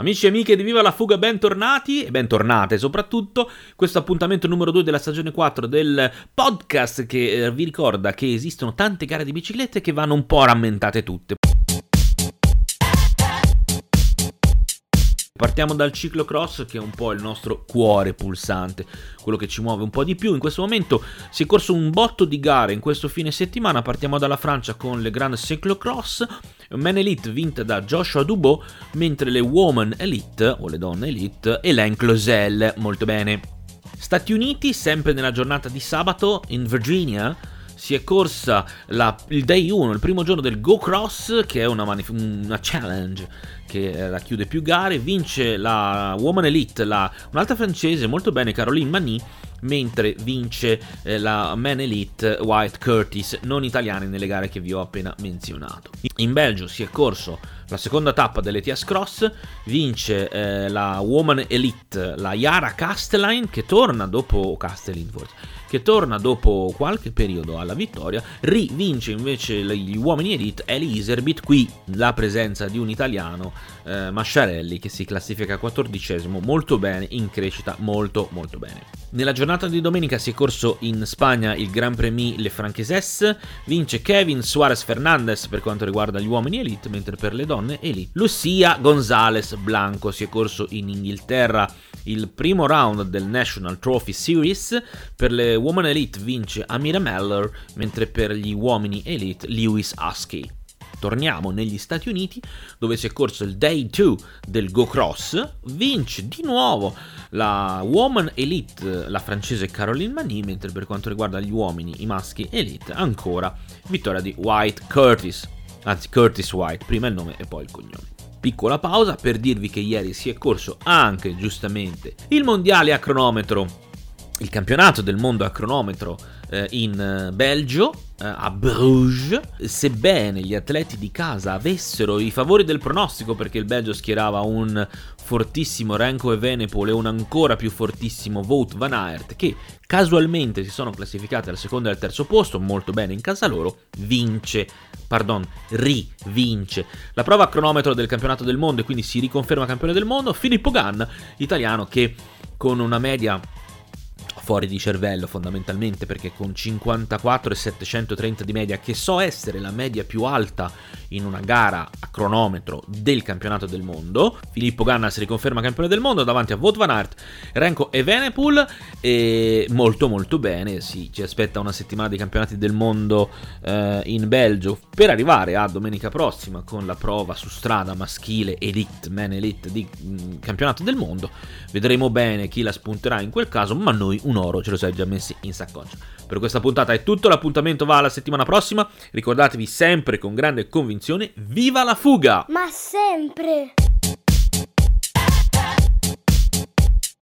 Amici e amiche di Viva la Fuga, bentornati e bentornate soprattutto. Questo appuntamento numero 2 della stagione 4 del podcast che eh, vi ricorda che esistono tante gare di biciclette che vanno un po' rammentate tutte. Partiamo dal ciclocross che è un po' il nostro cuore pulsante, quello che ci muove un po' di più. In questo momento si è corso un botto di gare in questo fine settimana. Partiamo dalla Francia con le Grand Cyclocross, Men Elite vinta da Joshua Dubot, mentre le Woman Elite o le donne Elite Hélène Closel, molto bene. Stati Uniti, sempre nella giornata di sabato in Virginia, si è corsa la, il day 1, il primo giorno del Go Cross, che è una, manif- una challenge che eh, racchiude più gare, vince la Woman Elite, la, un'altra francese molto bene, Caroline Mani, mentre vince eh, la Man Elite White Curtis, non italiani nelle gare che vi ho appena menzionato. In Belgio si è corso la seconda tappa dell'Etias Cross, vince eh, la Woman Elite, la Yara Castelline, che torna dopo Castellin forse che torna dopo qualche periodo alla vittoria, rivince invece gli uomini elite Eli Iserbit, qui la presenza di un italiano, eh, Masciarelli, che si classifica 14 molto bene, in crescita molto molto bene. Nella giornata di domenica si è corso in Spagna il Grand Prix Le Franqueses, vince Kevin Suarez Fernandez per quanto riguarda gli uomini elite, mentre per le donne elite Lucia González Blanco si è corso in Inghilterra il primo round del National Trophy Series. Per le Women Elite vince Amira Meller, mentre per gli uomini Elite Lewis Husky. Torniamo negli Stati Uniti dove si è corso il Day 2 del Go Cross, vince di nuovo la Woman Elite, la francese Caroline Mani, mentre per quanto riguarda gli uomini, i maschi Elite, ancora vittoria di White Curtis, anzi Curtis White, prima il nome e poi il cognome. Piccola pausa per dirvi che ieri si è corso anche giustamente il mondiale a cronometro, il campionato del mondo a cronometro eh, in eh, Belgio, eh, a Bruges, sebbene gli atleti di casa avessero i favori del pronostico perché il Belgio schierava un fortissimo Renko e Venepol e un ancora più fortissimo Vout Van Aert che casualmente si sono classificati al secondo e al terzo posto, molto bene in casa loro, vince, pardon, rivince la prova a cronometro del campionato del mondo e quindi si riconferma campione del mondo, Filippo Gann, italiano che con una media fuori di cervello fondamentalmente perché con 54 e 730 di media che so essere la media più alta in una gara a cronometro del campionato del mondo Filippo Ganna si riconferma campione del mondo davanti a Wout van Aert, Renko e Venepool e molto molto bene sì, ci aspetta una settimana di campionati del mondo eh, in Belgio per arrivare a domenica prossima con la prova su strada maschile Elite, Man Elite di mh, mm, campionato del mondo vedremo bene chi la spunterà in quel caso ma noi un oro ce lo sei già messi in saccoccia. Per questa puntata è tutto, l'appuntamento va alla settimana prossima. Ricordatevi sempre con grande convinzione, viva la fuga! Ma sempre!